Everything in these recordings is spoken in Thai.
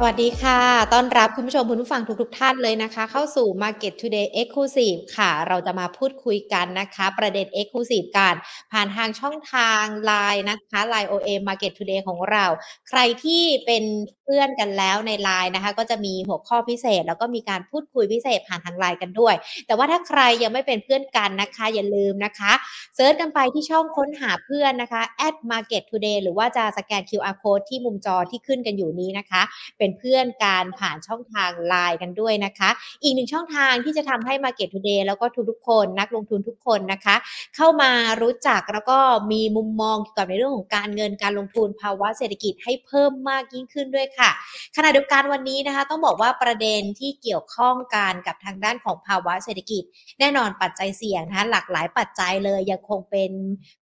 สวัสดีค่ะ ต้อนรับคุณผู้ชมคุณผู้ฟังทุกๆท่านเลยนะคะ เข้าสู่ Market Today Exclusive ค่ะ เราจะมาพูดคุยกันนะคะ ประเด็น Exclusive กัน ผ่านทางช่องทาง LINE นะคะ LINE OA Market Today ของเรา ใครที่เป็น พื่อนกันแล้วใน LINE นะคะ ก็จะมีหัวข้อพิเศษ แล้วก็มีการพูดคุยพิเศษผ่านทาง LINE กันด้วย แต่ว่าถ้าใครยังไม่เป็นเพื่อนกันนะคะ อย่าลืมนะคะเซิร์ชกันไปที่ช่องค้นหาเพื่อนนะคะ @market today หรือว่าจะสแกน QR Code ที่มุมจอที่ขึ้นกันอยู่นี้นะคะ เป็นเพื่อนกันผ่านช่องทาง LINE กันด้วยนะคะ อีกหนึ่งช่องทางที่จะทำให้ Market Today แล้วก็ทุกๆคนนักลงทุนทุกคนนะคะ เข้ามารู้จักแล้วก็มีมุมมองเกี่ยวกับในเรื่องของการเงินการลงทุนภาวะเศรษฐกิจให้เพิ่มมากยิ่งขึ้นด้วยค่ะขณะเดียวกันวันนี้นะคะ ต้องบอกว่าประเด็นที่เกี่ยวข้องกันกับทางด้านของภาวะเศรษฐกิจ แน่นอนปัจจัยเสี่ยงนะคะหลากหลายปัจจัยเลยยังคงเป็น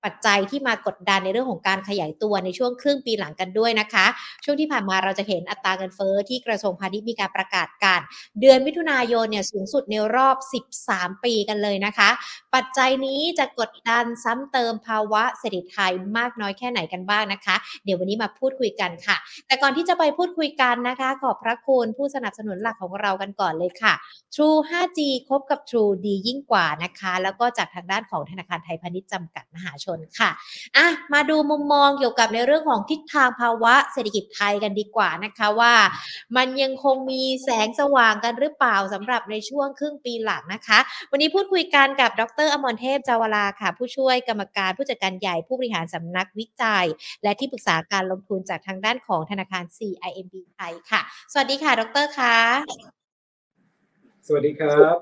ปัจจัยที่มากดดันในเรื่องของการขยายตัวในช่วงครึ่งปีหลังกันด้วยนะคะ ช่วงที่ผ่านมาเราจะเห็นอัตราเงินเฟ้อที่กระทรวงพาณิชย์มีการประกาศการเดือนมิถุนายนเนี่ยสูงสุดในรอบ 13 ปีกันเลยนะคะ ปัจจัยนี้จะกดดันซ้ำเติมภาวะเศรษฐกิจไทยมากน้อยแค่ไหนกันบ้างนะคะ เดี๋ยววันนี้มาพูดคุยกันค่ะ แต่ก่อนที่จะไปพูดูดคุยกันนะคะ ขอบพระคุณผู้สนับสนุนหลักของเรากันก่อนเลยค่ะ True 5G คบกับ True ดียิ่งกว่านะคะ แล้วก็จากทางด้านของธนาคารไทยพาณิชย์จำกัดมหาชนค่ะอะมาดูมุมมองเกี่ยวกับในเรื่องของทิศทางภาวะเศรษฐกิจไทยกันดีกว่านะคะว่า มันยังคงมีแสงสว่างกันหรือเปล่าสำหรับในช่วงครึ่งปีหลังนะคะ วันนี้พูดคุยกันกับดรอมรเทพจาวราค่ะ ผู้ช่วยกรรมการผู้จัดการใหญ่ผู้บริหารสำนักวิจัย และที่ปรึกษาการลงทุนจากทางด้านของธนาคาร CIMB ไทยค่ะ สวัสดีค่ะ ดรคะสวัสดีครับ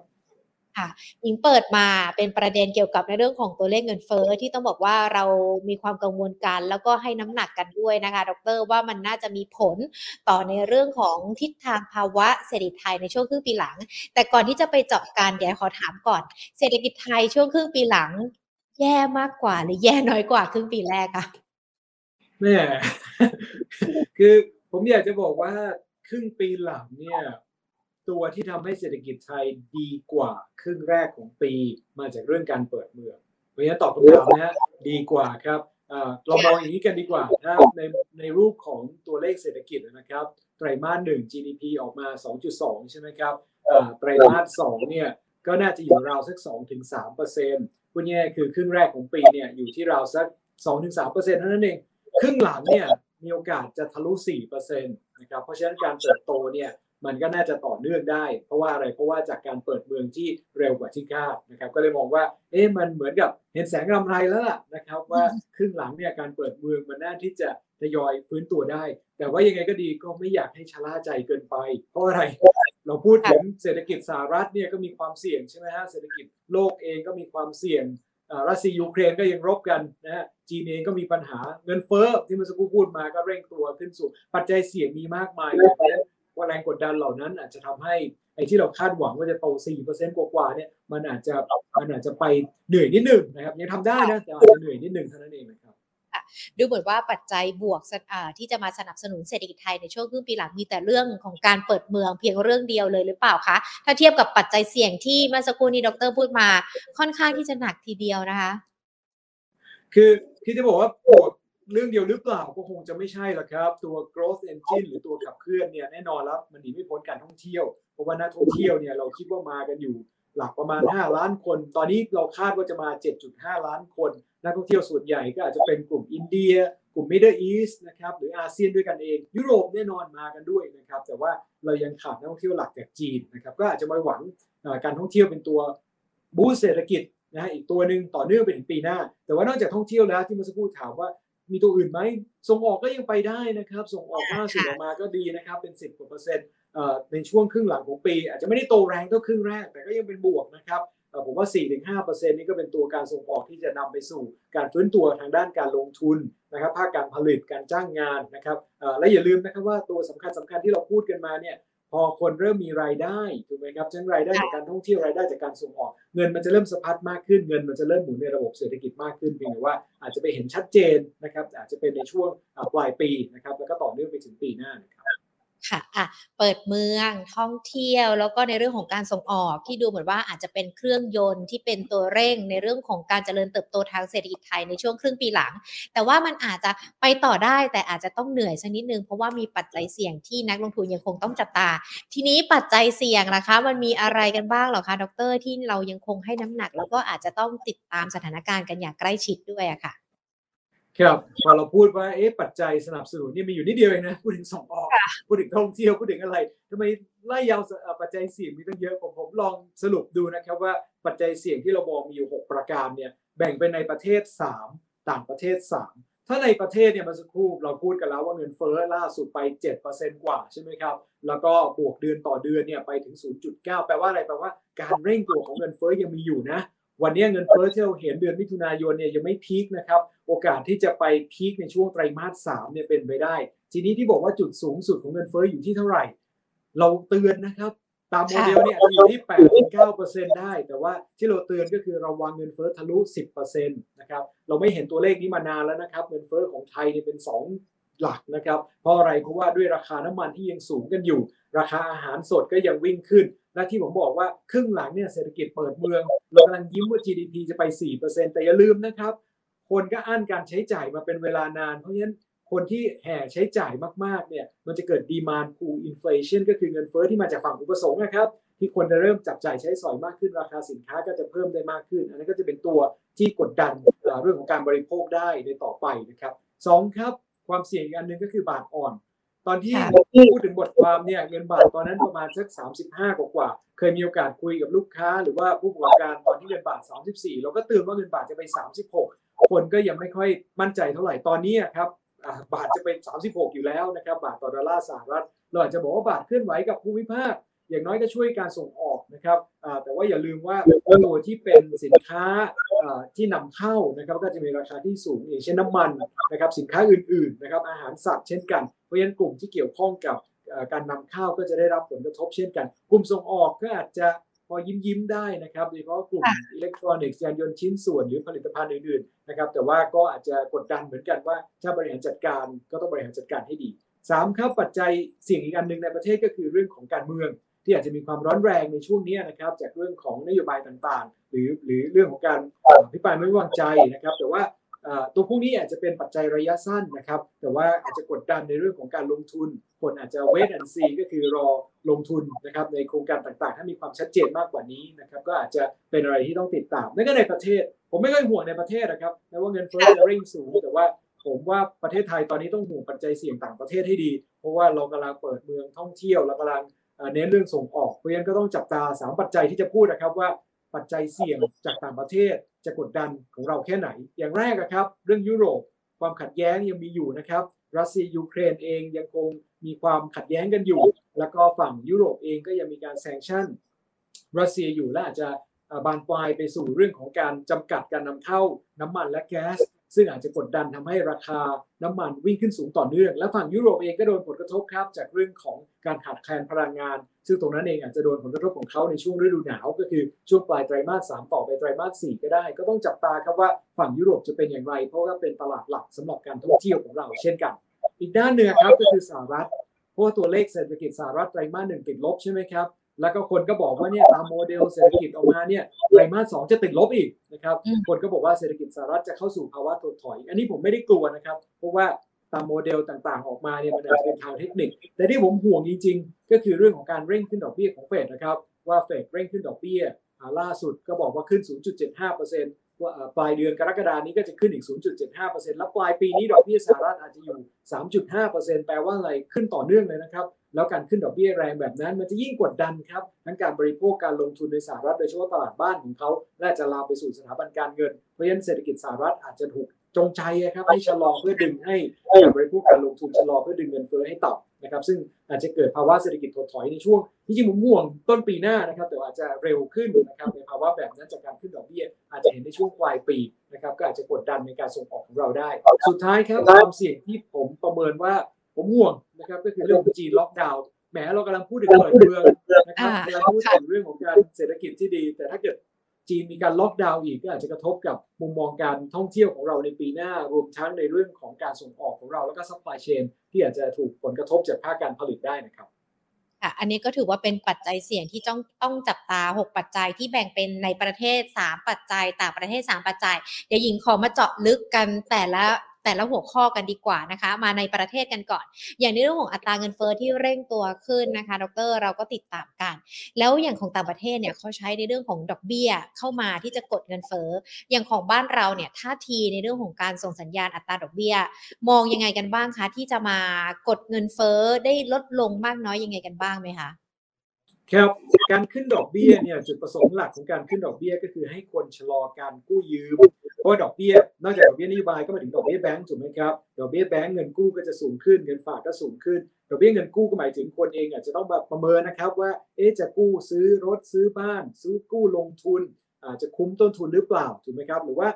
ค่ะหญิงเปิดมาเป็นประเด็นเกี่ยวกับในเรื่องของตัวเลขเงินเฟ้อที่ต้องบอกว่าเรามีความกังวลกันแล้วก็ให้น้ำหนักกันด้วยนะคะ ดรว่ามันน่าจะมีผลต่อในเรื่องของทิศทางภาวะเศรษฐกิจไทยในช่วงครึ่งปีหลัง แต่ก่อนที่จะไปเจาะกันเดี๋ยวขอถามก่อน เศรษฐกิจไทยช่วงครึ่งปีหลัง แย่มากกว่าหรือแย่น้อยกว่าครึ่งปีแรกคะแม่คือ ผมอยากจะบอกว่าครึ่งปีหลังเนี่ย ตัวที่ทำให้เศรษฐกิจไทยดีกว่าครึ่งแรกของปีมาจากเรื่องการเปิดเมืองเพราะฉะนั้นตอบคำถามนะฮะดีกว่าครับอ่าเรามองอย่างนี้กันดีกว่านะในในรูปของตัวเลขเศรษฐกิจนะครับ ไตรมาสหนึ่ง GDP ออกมา 2.2 ใช่ไหมครับไตรมาสสองเนี่ยก็น่าจะอยู่ราวสัก 2-3เปอร์เซ็นต์พูดง่ายคือครึ่งแรกของปีเนี่ยอยู่ที่ราวสัก 2-3เปอร์เซ็นต์เท่านั้นเอง ครึ่งหลังเนี่ย มีโอกาสจะทะลุ4%นะครับเพราะฉะนั้นการเติบโตเนี่ยมันก็น่าจะต่อเนื่องได้ เพราะว่าอะไรเพราะว่าจากการเปิดเมืองที่เร็วกว่าที่คาดนะครับก็เลยมองว่าเอ๊ะมันเหมือนกับเห็นแสงรำไรแล้วล่ะนะครับว่าครึ่งหลังเนี่ยการเปิดเมืองมันน่าที่จะทยอยฟื้นตัวได้ แต่ว่ายังไงก็ดีก็ไม่อยากให้ชะล่าใจเกินไป เพราะอะไรเราพูดถึงเศรษฐกิจสหรัฐเนี่ยก็มีความเสี่ยงใช่ไหมฮะเศรษฐกิจโลกเองก็มีความเสี่ยง รัสเซียยูเครนก็ยังรบกันนะฮะจีนเองก็มีปัญหาเงินเฟ้อที่เมื่อสักครู่พูดมาก็เร่งตัวขึ้นสู่ ปัจจัยเสี่ยงมีมากมายเพราะฉะนั้นว่าแรงกดดันเหล่านั้นอาจจะทำให้ไอ้ที่เราคาดหวังว่าจะโต 4%กว่าๆเนี่ยมันอาจจะมันอาจจะไปเหนื่อยนิดหนึ่งนะครับยังทำได้นะแต่อาจจะเหนื่อยนิดหนึ่งเท่านั้นเอง ครับดูเหมือนว่าปัจจัยบวกที่จะมาสนับสนุนเศรษฐกิจไทยในช่วงครึ่งปีหลังมีแต่เรื่องของการเปิดเมืองเพียงเรื่องเดียวเลยหรือเปล่าคะ ถ้าเทียบกับปัจจัยเสี่ยงที่เมื่อสักครู่นี้ดรพูดมา ค่อนข้างที่จะหนักทีเดียวนะคะ คือที่จะบอกว่าโปรดเรื่องเดียวหรือเปล่าก็คงจะไม่ใช่หรอกครับ ตัว growth engine หรือตัวขับเคลื่อนเนี่ยแน่นอนแล้วมันหนีไม่พ้นการท่องเที่ยว เพราะว่านักท่องเที่ยวเนี่ยเราคิดว่ามากันอยู่ หลักประมาณ 5 ล้านคน ตอนนี้เราคาดว่าจะมา 7.5 ล้านคน นักท่องเที่ยวส่วนใหญ่ก็อาจจะเป็นกลุ่มอินเดีย กลุ่ม Middle East นะครับหรืออาเซียนด้วยกันเอง ยุโรปแน่นอนมากันด้วยนะครับแต่ว่าเรายังขาดนักท่องเที่ยวหลักจากจีนนะครับก็อาจจะมาหวังการท่องเที่ยวเป็นตัวบูสต์เศรษฐกิจนะฮะอีกตัวหนึ่งต่อเนื่องไปถึงปีหน้า แต่ว่านอกจากท่องเที่ยวแล้วที่เมื่อสักครู่ถามว่ามีตัวอื่นไหมส่งออกก็ยังไปได้นะครับ ส่งออกล่าสุดออกมาก็ดีนะครับเป็น 10กว่าเปอร์เซ็นต์ ในช่วงครึ่งหลังของปี อาจจะไม่ได้โตแรงเท่าครึ่งแรก แต่ก็ยังเป็นบวกนะครับผมว่า 4-5%นี่ก็เป็นตัวการส่งออกที่จะนำไปสู่การฟื้นตัวทางด้านการลงทุนนะครับภาคการผลิตการจ้างงานนะครับและอย่าลืมนะครับว่าตัวสำคัญสำคัญที่เราพูดกันมาเนี่ยพอคนเริ่มมีรายได้ถูกไหมครับทั้งรายได้จากการท่องเที่ยวรายได้จากการส่งออก เงินมันจะเริ่มสะพัดมากขึ้นเงินมันจะเริ่มหมุนในระบบเศรษฐกิจมากขึ้นเพียงแต่ว่าอาจจะไปเห็นชัดเจนนะครับอาจจะเป็นในช่วงปลายปีนะครับแล้วก็ต่อเนื่องไปถึงปีหน้านะครับ ค่ะอะเปิดเมืองท่องเที่ยว แล้วก็ในเรื่องของการส่งออกที่ดูเหมือนว่าอาจจะเป็นเครื่องยนต์ที่เป็นตัวเร่งในเรื่องของการเจริญเติบโตทางเศรษฐกิจไทยในช่วงครึ่งปีหลัง แต่ว่ามันอาจจะไปต่อได้แต่อาจจะต้องเหนื่อยสักนิดนึง เพราะว่ามีปัจจัยเสี่ยงที่นักลงทุนยังคงต้องจับตา ทีนี้ปัจจัยเสี่ยงนะคะ มันมีอะไรกันบ้างเหรอคะดร ที่เรายังคงให้น้ำหนัก แล้วก็อาจจะต้องติดตามสถานการณ์กันอย่างใกล้ชิดด้วยอะค่ะ ครับพอเราพูดว่าเอ๊ะปัจจัยสนับสนุนนี่มีอยู่นิดเดียวเองนะพูดถึงส่งออกพูดถึงท่องเที่ยวพูดถึงอะไรทำไมไล่ยาวปัจจัยเสี่ยงมีตั้งเยอะผมผมลองสรุปดูนะครับว่าปัจจัยเสี่ยงที่เราบอกมีอยู่ 6 ประการเนี่ยแบ่งเป็นในประเทศ 3 ต่างประเทศ 3 ถ้าในประเทศเนี่ยมาสักครู่เราพูดกันแล้วว่าเงินเฟ้อล่าสุดไป 7%กว่าใช่ไหมครับ แล้วก็บวกเดือนต่อเดือนเนี่ยไปถึง 0.9 แปลว่าอะไรแปลว่าการเร่งตัวของเงินเฟ้อยังมีอยู่นะ วันนี้เงินเฟ้อที่เราเห็นเดือนมิถุนายนเนี่ยยังไม่พีคนะครับ โอกาสที่จะไปพีคในช่วงไตรมาสสามเนี่ยเป็นไปได้ ทีนี้ที่บอกว่าจุดสูงสุดของเงินเฟ้ออยู่ที่เท่าไหร่ เราเตือนนะครับ ตามโมเดลเนี่ยอยู่ที่8ปดเก้าเปอร์เซ็นได้ แต่ว่าที่เราเตือนก็คือเราวางเงินเฟ้อทะลุ10%นะครับ เราไม่เห็นตัวเลขนี้มานานแล้วนะครับ เงินเฟ้อของไทยเนี่ยเป็น2 หลักนะครับ เพราะอะไรเพราะว่าด้วยราคาน้ำมันที่ยังสูงกันอยู่ ราคาอาหารสดก็ยังวิ่งขึ้น และที่ผมบอกว่าครึ่งหลังเนี่ยเศรษฐกิจเปิดเมืองเรากำลังยิ้มว่า GDP จะไป 4%แต่อย่าลืมนะครับ คนก็อั้นการใช้จ่ายมาเป็นเวลานาน เพราะฉะนั้นคนที่แห่ใช้จ่ายมากๆเนี่ยมันจะเกิด demand-pull inflation ก็คือเงินเฟ้อที่มาจากฝั่งอุปสงค์นะครับที่คนจะเริ่มจับจ่ายใช้สอยมากขึ้นราคาสินค้าก็จะเพิ่มได้มากขึ้น อันนี้ก็จะเป็นตัวที่กดดันเรื่องของการบริโภคได้ในต่อไปนะครับสองครับ ความเสี่ยงอีกอันหนึ่งก็คือบาทอ่อน ตอนที่พูดถึงบทความเนี่ยเงินบาทตอนนั้นประมาณสัก35กว่ากว่าเคยมีโอกาสคุยกับลูกค้า หรือว่าผู้ประกอบการตอนที่เงินบาท34เราก็เตือนว่าเงินบาทจะไป36คนก็ยังไม่ค่อยมั่นใจเท่าไหร่ตอนนี้ครับบาทจะเป็น 36 อยู่แล้วนะครับ บาทต่อดอลลาร์สหรัฐเราอาจจะบอกว่าบาทเคลื่อนไหวกับภูมิภาค อย่างน้อยก็ช่วยการส่งออกนะครับแต่ว่าอย่าลืมว่าตัวที่เป็นสินค้าที่นำเข้านะครับก็จะมีราคาที่สูงอย่างเช่นน้ำมันนะครับสินค้าอื่นๆนะครับอาหารสัตว์เช่นกันเพราะฉะนั้นกลุ่มที่เกี่ยวข้องกับการนำเข้าก็จะได้รับผลกระทบเช่นกัน กลุ่มส่งออกก็อาจจะพอยิ้มยิ้มได้นะครับโดยเฉพาะกลุ่มอิเล็กทรอนิกส์ยานยนต์ชิ้นส่วนหรือผลิตภัณฑ์อื่นๆนะครับแต่ว่าก็อาจจะกดดันเหมือนกันว่าถ้าบริหารจัดการก็ต้องบริหารจัดการให้ดี3ครับปัจจัยเสี่ยงอีกอันหนึ่งในประเทศก็คือเรื่องของการเมือง ที่อาจจะมีความร้อนแรงในช่วงนี้นะครับจากเรื่องของนโยบายต่างๆ หรือหรือเรื่องของการพิพายไม่ไว้วางใจนะครับ แต่ว่าตัวพวกนี้อาจจะเป็นปัจจัยระยะสั้นนะครับ แต่ว่าอาจจะกดดันในเรื่องของการลงทุน คนอาจจะเวทแอนซีก็คือรอลงทุนนะครับในโครงการต่างๆ ถ้ามีความชัดเจนมากกว่านี้นะครับก็อาจจะเป็นอะไรที่ต้องติดตามนั่นก็ในประเทศ ผมไม่ค่อยห่วงในประเทศนะครับแม้ว่าเงินเฟ้อจะเร่งสูง แต่ว่าผมว่าประเทศไทยตอนนี้ต้องห่วงปัจจัยเสี่ยงต่างประเทศให้ดี เพราะว่าเรากำลังเปิดเมืองท่องเที่ยวเรากำลัง เน้นเรื่องส่งออกเพราะฉะนั้นก็ต้องจับตาสามปัจจัยที่จะพูดนะครับว่าปัจจัยเสี่ยงจากต่างประเทศจะกดดันของเราแค่ไหน อย่างแรกนะครับ เรื่องยุโรปความขัดแย้งยังมีอยู่นะครับรัสเซียยูเครนเองยังคงมีความขัดแย้งกันอยู่ แล้วก็ฝั่งยุโรปเองก็ยังมีการแซงชั่นรัสเซียอยู่และอาจจะบานปลายไปสู่เรื่องของการจำกัดการนำเข้าน้ำมันและแก๊ส ซึ่งอาจจะกดดันทำให้ราคาน้ำมันวิ่งขึ้นสูงต่อเนื่อง และฝั่งยุโรปเองก็โดนผลกระทบครับ จากเรื่องของการขาดแคลนพลังงาน ซึ่งตรงนั้นเองอาจจะโดนผลกระทบของเขาในช่วงฤดูหนาวก็คือช่วงปลายไตรมาสสามต่อไปไตรมาสสี่ก็ได้ ก็ต้องจับตาครับว่าฝั่งยุโรปจะเป็นอย่างไร เพราะว่าเป็นตลาดหลักสำหรับการท่องเที่ยวของเราเช่นกัน อีกด้านหนึ่งครับก็คือสหรัฐเพราะว่าตัวเลขเศรษฐกิจสหรัฐไตรมาสหนึ่งติดลบใช่ไหมครับ แล้วก็คนก็บอกว่าเนี่ยตามโมเดลเศรษฐกิจออกมาเนี่ยไตรมาสสองจะติดลบอีกนะครับ คนก็บอกว่าเศรษฐกิจสหรัฐจะเข้าสู่ภาวะถดถอย อันนี้ผมไม่ได้กลัวนะครับ เพราะว่าตามโมเดลต่างๆ ออกมาเนี่ยมันอาจจะเป็นทางเทคนิค แต่ที่ผมห่วงจริงๆ ก็คือเรื่องของการเร่งขึ้นดอกเบี้ยของเฟดนะครับ ว่าเฟดเร่งขึ้นดอกเบี้ยล่าสุดก็บอกว่าขึ้น 0.75% ว่าปลายเดือนกรกฎานี้ก็จะขึ้นอีก 0.75%แล้วปลายปีนี้ดอกเบี้ยสหรัฐอาจจะอยู่ 3.5%แปลว่าอะไรขึ้นต่อเนื่องเลยนะครับ แล้วการขึ้นดอกเบี้ยแรงแบบนั้น มันจะยิ่งกดดันครับ ทั้งการบริโภคการลงทุนในสหรัฐโดยเฉพาะตลาดบ้านของเขาและจะลามไปสู่สถาบันการเงิน เพราะฉะนั้นเศรษฐกิจสหรัฐอาจจะถูก จงใจครับให้ชะลอเพื่อดึงให้การบริโภคการลงทุนชะลอเพื่อดึงเงินเฟ้อให้ต่ำนะครับ ซึ่งอาจจะเกิดภาวะเศรษฐกิจถดถอยในช่วงที่จริงผมห่วงต้นปีหน้านะครับ แต่อาจจะเร็วขึ้นนะครับในภาวะแบบนั้นจากการขึ้นดอกเบี้ย อาจจะเห็นในช่วงปลายปีนะครับ ก็อาจจะกดดันในการส่งออกของเราได้ สุดท้ายครับความเสี่ยงที่ผมประเมินว่าผมห่วงนะครับก็คือเรื่องของจีนล็อกดาวน์แหมเรากำลังพูดถึงเปิดเมืองนะครับกำลังพูดถึงเรื่องของการเศรษฐกิจที่ดี แต่ถ้าเกิด จีนมีการล็อกดาวน์อีกก็อาจจะกระทบกับมุมมองการท่องเที่ยวของเราในปีหน้ารวมทั้งในเรื่องของการส่งออกของเราแล้วก็ supply chainที่อาจจะถูกผลกระทบจากภาคการผลิตได้นะครับค่ะอันนี้ก็ถือว่าเป็นปัจจัยเสี่ยงที่ต้องต้องจับตา 6 ปัจจัยที่แบ่งเป็นในประเทศ 3 ปัจจัย ต่างประเทศ 3 ปัจจัย เดี๋ยวหญิงขอมาเจาะลึกกันแต่ละ แต่ละหัวข้อกันดีกว่านะคะ มาในประเทศกันก่อน อย่างในเรื่องของอัตราเงินเฟ้อที่เร่งตัวขึ้นนะคะ ดร เราก็ติดตามกัน แล้วอย่างของต่างประเทศเนี่ยเขาใช้ในเรื่องของดอกเบี้ยเข้ามาที่จะกดเงินเฟ้อ อย่างของบ้านเราเนี่ยท่าทีในเรื่องของการส่งสัญญาณอัตราดอกเบี้ย มองยังไงกันบ้างคะที่จะมากดเงินเฟ้อได้ลดลงมากน้อยยังไงกันบ้างไหมคะ ครับการขึ้นดอกเบี้ยเนี่ยจุดประสงค์หลักของการขึ้นดอกเบี้ยก็คือให้คนชะลอการกู้ยืมเพราะดอกเบี้ยนอกจากดอกเบี้ยนโยบายก็มาถึงดอกเบี้ยแบงก์ถูกไหมครับดอกเบี้ยแบงก์เงินกู้ก็จะสูงขึ้นเงินฝากก็สูงขึ้นดอกเบี้ยเงินกู้ก็หมายถึงคนเองอาจจะต้องแบบประเมินนะครับว่าเอ๊จะกู้ซื้อรถซื้อบ้าน ซื้อกู้ลงทุน อาจจะคุ้มต้นทุนหรือเปล่าถูกไหมครับหรือว่า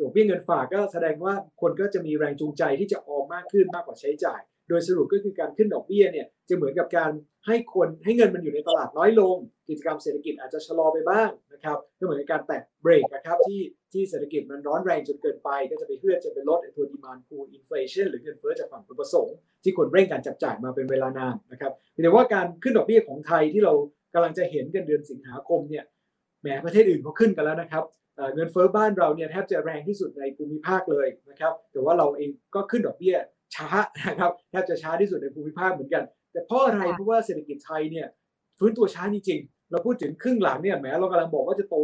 ดอกเบี้ยเงินฝากก็แสดงว่าคนก็จะมีแรงจูงใจที่จะออมมากขึ้นมากกว่าใช้จ่าย โดยสรุปก็คือการขึ้นดอกเบี้ยเนี่ยจะเหมือนกับการให้คนให้เงินมันอยู่ในตลาดน้อยลง กิจกรรมเศรษฐกิจอาจจะชะลอไปบ้างนะครับก็เหมือนกับการแตะเบรกนะครับที่ที่เศรษฐกิจมันร้อนแรงจนเกินไป ก็จะไปเพื่อจะไปลดตัว demand-pull inflation หรือเงินเฟ้อจากฝั่งผู้ประสงค์ที่คนเร่งการจับจ่ายมาเป็นเวลานานนะครับแต่ว่าการขึ้นดอกเบี้ยของไทยที่เรากำลังจะเห็นกันเดือนสิงหาคมเนี่ยแหมประเทศอื่นเขาขึ้นกันแล้วนะครับเงินเฟ้อบ้านเราเนี่ยแทบจะแรงที่สุดในภูมิภาคเลยนะครับแต่ว่าเราเองก็ขึ้นดอกเบี้ย ช้านะครับแทบจะช้าที่สุดในภูมิภาคเหมือนกัน แต่เพราะอะไรเพราะว่าเศรษฐกิจไทยเนี่ยฟื้นตัวช้าจริงๆเราพูดถึงครึ่งหลังเนี่ยแม้เรากำลังบอกว่าจะโต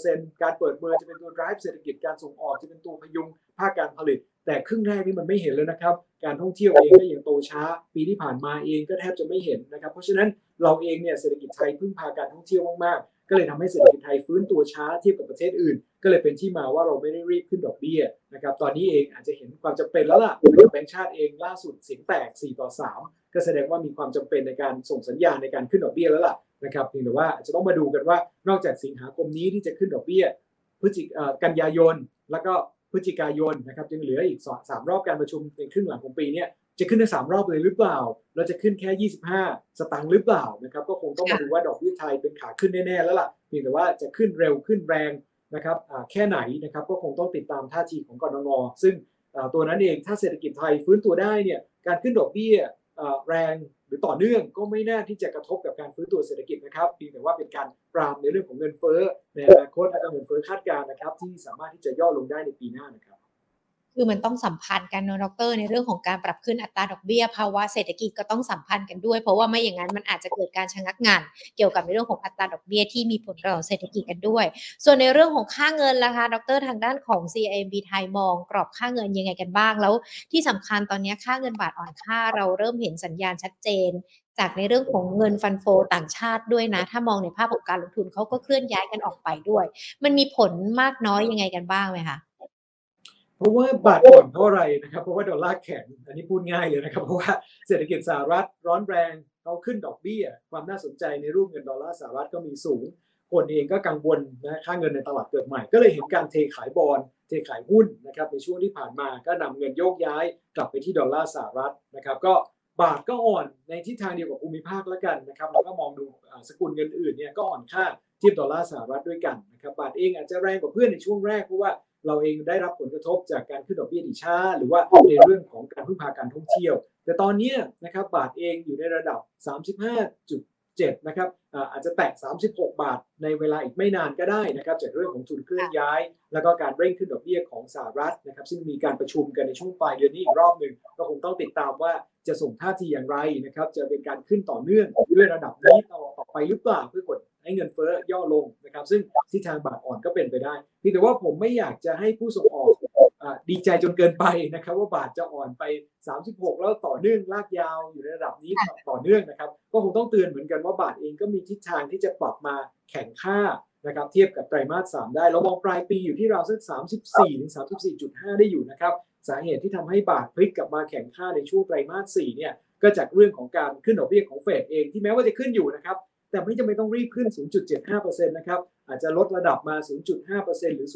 4%การเปิดเมืองจะเป็นตัว drive เศรษฐกิจการส่งออกจะเป็นตัวพยุงภาคการผลิต แต่ครึ่งแรกนี่มันไม่เห็นเลยนะครับ การท่องเที่ยวเองก็ยังโตช้า ปีที่ผ่านมาเองก็แทบจะไม่เห็นนะครับ เพราะฉะนั้นเราเองเนี่ยเศรษฐกิจไทยพึ่งพาการท่องเที่ยวมากๆก็เลยทำให้เศรษฐกิจไทยฟื้นตัวช้าเทียบกับประเทศอื่น ก็เลยเป็นที่มาว่าเราไม่ได้รีบขึ้นดอกเบี้ยนะครับตอนนี้เองอาจจะเห็นความจำเป็นแล้วล่ะแบงก์ชาติเองล่าสุดเสียงแตก 4 ต่อ 3 ก็แสดงว่ามีความจำเป็นในการส่งสัญญาณในการขึ้นดอกเบี้ยแล้วล่ะนะครับเพียงแต่ว่าอาจจะต้องมาดูกันว่านอกจากสิงหาคมนี้ที่จะขึ้นดอกเบี้ยพฤศจิกันยายน แล้วก็พฤศจิกายนนะครับยังเหลืออีกสามรอบการประชุมในครึ่งหลังของปีนี้จะขึ้นได้สามรอบเลยหรือเปล่า เราจะขึ้นแค่ 25 สตางค์หรือเปล่านะครับก็คงต้องมาดูว่าดอกเบี้ยไทยเป็นขาขึ้นแน่ๆแล้วล่ะเพียงแต่ว่าจะขึ้นเร็วขึ้นแรง นะครับแค่ไหนนะครับก็คงต้องติดตามท่าทีของกรงงซึ่งตัวนั้นเองถ้าเศรษฐกิจไทยฟื้นตัวได้เนี่ยการขึ้นดอกเบี้ยแรงหรือต่อเนื่องก็ไม่น่าที่จะกระทบกับการฟื้นตัวเศรษฐกิจนะครับเพียงแต่ว่าเป็นการปรามในเรื่องของเงินเฟ้อในอนาคตและเงินเฟ้อคาดการณ์นะครับ ที่สามารถที่จะย่อลงได้ในปีหน้านะครับ คือมันต้องสัมพันธ์กันเนอะดรในเรื่องของการปรับขึ้นอัตราดอกเบี้ยภาวะเศรษฐกิจก็ต้องสัมพันธ์กันด้วย เพราะว่าไม่อย่างนั้นมันอาจจะเกิดการชะงักงาน เกี่ยวกับในเรื่องของอัตราดอกเบี้ยที่มีผลต่อเศรษฐกิจกันด้วย ส่วนในเรื่องของค่าเงินล่ะคะดรทางด้านของ CIMB ไทยมองกรอบค่าเงินยังไงกันบ้างแล้ว ที่สำคัญตอนนี้ค่าเงินบาทอ่อนค่าเราเริ่มเห็นสัญญาณชัดเจน จากในเรื่องของเงินฟันโฟต่างชาติด้วยนะ ถ้ามองในภาพของการลงทุนเขาก็เคลื่อนย้ายกันออกไปด้วย มันมีผลมากน้อยยังไงกันบ้างไหมคะ เพราะว่าบาทอ่อนเพราะอะไรนะครับเพราะว่าดอลลาร์แข็งอันนี้พูดง่ายเลยนะครับเพราะว่าเศรษฐกิจสหรัฐร้อนแรงเขาขึ้นดอกเบี้ย ความน่าสนใจในรูปเงินดอลลาร์สหรัฐก็มีสูง คนเองก็กังวลนะค่าเงินในตลาดเกิดใหม่ ก็เลยเห็นการเทขายบอลเทขายหุ้นนะครับในช่วงที่ผ่านมาก็นำเงินโยกย้ายกลับไปที่ดอลลาร์สหรัฐนะครับก็บาทก็อ่อนในทิศทางเดียวกับภูมิภาคแล้วกันนะครับแล้วก็มองดูสกุลเงินอื่นเนี่ยก็อ่อนค่าเทียบดอลลาร์สหรัฐด้วยกันนะครับบาทเองอาจจะแรงกว่าเพื่อนในช่วงแรกเพราะว่า เราเองได้รับผลกระทบจากการขึ้นดอกเบี้ยที่ช้า หรือว่าในเรื่องของการพึ่งพาการท่องเที่ยว แต่ตอนนี้นะครับบาทเองอยู่ในระดับ 35.7 นะครับอาจจะแตะ 36 บาทในเวลาอีกไม่นานก็ได้นะครับจากเรื่องของทุนเคลื่อนย้าย แล้วก็การเร่งขึ้นดอกเบี้ยของสหรัฐนะครับซึ่งมีการประชุมกันในช่วงปลายเดือนนี้อีกรอบหนึ่งก็คงต้องติดตามว่าจะส่งท่าทีอย่างไรนะครับจะเป็นการขึ้นต่อเนื่องด้วยระดับนี้ต่อต่อไปหรือเปล่าเพื่อกด ให้เงินเฟ้อย่อลงนะครับ ซึ่งทิศทางบาทอ่อนก็เป็นไปได้เพียงแต่ว่าผมไม่อยากจะให้ผู้ส่งออกดีใจจนเกินไปนะครับว่าบาทจะอ่อนไป 36 แล้วต่อเนื่องลากยาวอยู่ในระดับนี้ต่อเนื่องนะครับ ก็คงต้องเตือนเหมือนกันว่าบาทเองก็มีทิศทางที่จะปรับมาแข่งค่านะครับเทียบกับไตรมาส 3 ได้ เรามองปลายปีอยู่ที่ราวสัก 34ถึง34.5 ได้อยู่นะครับ สาเหตุที่ทำให้บาทพลิกกลับมาแข็งค่าในช่วงไตรมาส 4 เนี่ยก็จากเรื่องของการขึ้นดอกเบี้ยของเฟดเองที่แม้ว่าจะขึ้นอยู่นะครับ แต่ไม่จำเป็นต้องรีบขึ้น 0.75%นะครับ อาจจะลดระดับมา 0.5%หรือ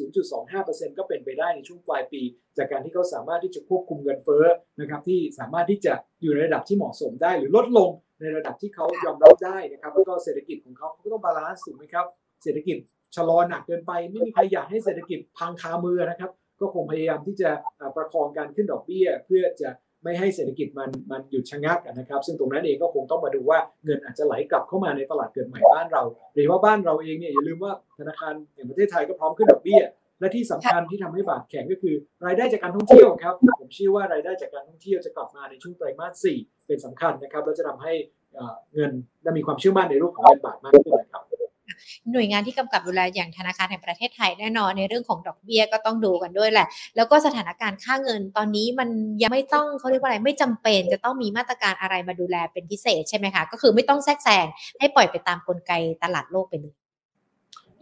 0.25%ก็เป็นไปได้ในช่วงปลายปี จากการที่เขาสามารถที่จะควบคุมเงินเฟ้อนะครับที่สามารถที่จะอยู่ในระดับที่เหมาะสมได้ หรือลดลงในระดับที่เขายอมรับได้นะครับแล้วก็เศรษฐกิจของเขาเขาก็ต้อง balance ถูกไหมครับ เศรษฐกิจชะลอหนักเกินไป ไม่มีใครอยากให้เศรษฐกิจพังคามือนะครับ ก็คงพยายามที่จะประคองการขึ้นดอกเบี้ย เพื่อจะ ไม่ให้เศรษฐกิจมันมันหยุดชะงักนะครับ ซึ่งตรงนั้นเองก็คงต้องมาดูว่าเงินอาจจะไหลกลับเข้ามาในตลาดเกิดใหม่บ้านเราหรือว่าบ้านเราเองเนี่ยอย่าลืมว่าธนาคารแห่งประเทศไทยก็พร้อมขึ้นดอกเบี้ยและที่สำคัญที่ทำให้บาทแข็งก็คือ รายได้จากการท่องเที่ยวครับ ผมเชื่อว่ารายได้จากการท่องเที่ยวจะกลับมาในช่วงไตรมาส4เป็นสำคัญนะครับและจะทำให้เงินและมีความเชื่อมั่นในรูปของเงินบาทมากขึ้นนะครับ หน่วยงานที่กำกับดูแลอย่างธนาคารแห่งประเทศไทยแน่นอนในเรื่องของดอกเบี้ยก็ต้องดูกันด้วยแหละ แล้วก็สถานการณ์ค่าเงินตอนนี้มันยังไม่ต้องเขาเรียกว่าอะไรไม่จำเป็นจะต้องมีมาตรการอะไรมาดูแลเป็นพิเศษใช่ไหมคะก็คือไม่ต้องแทรกแซงให้ปล่อยไปตามกลไกตลาดโลกไปเลย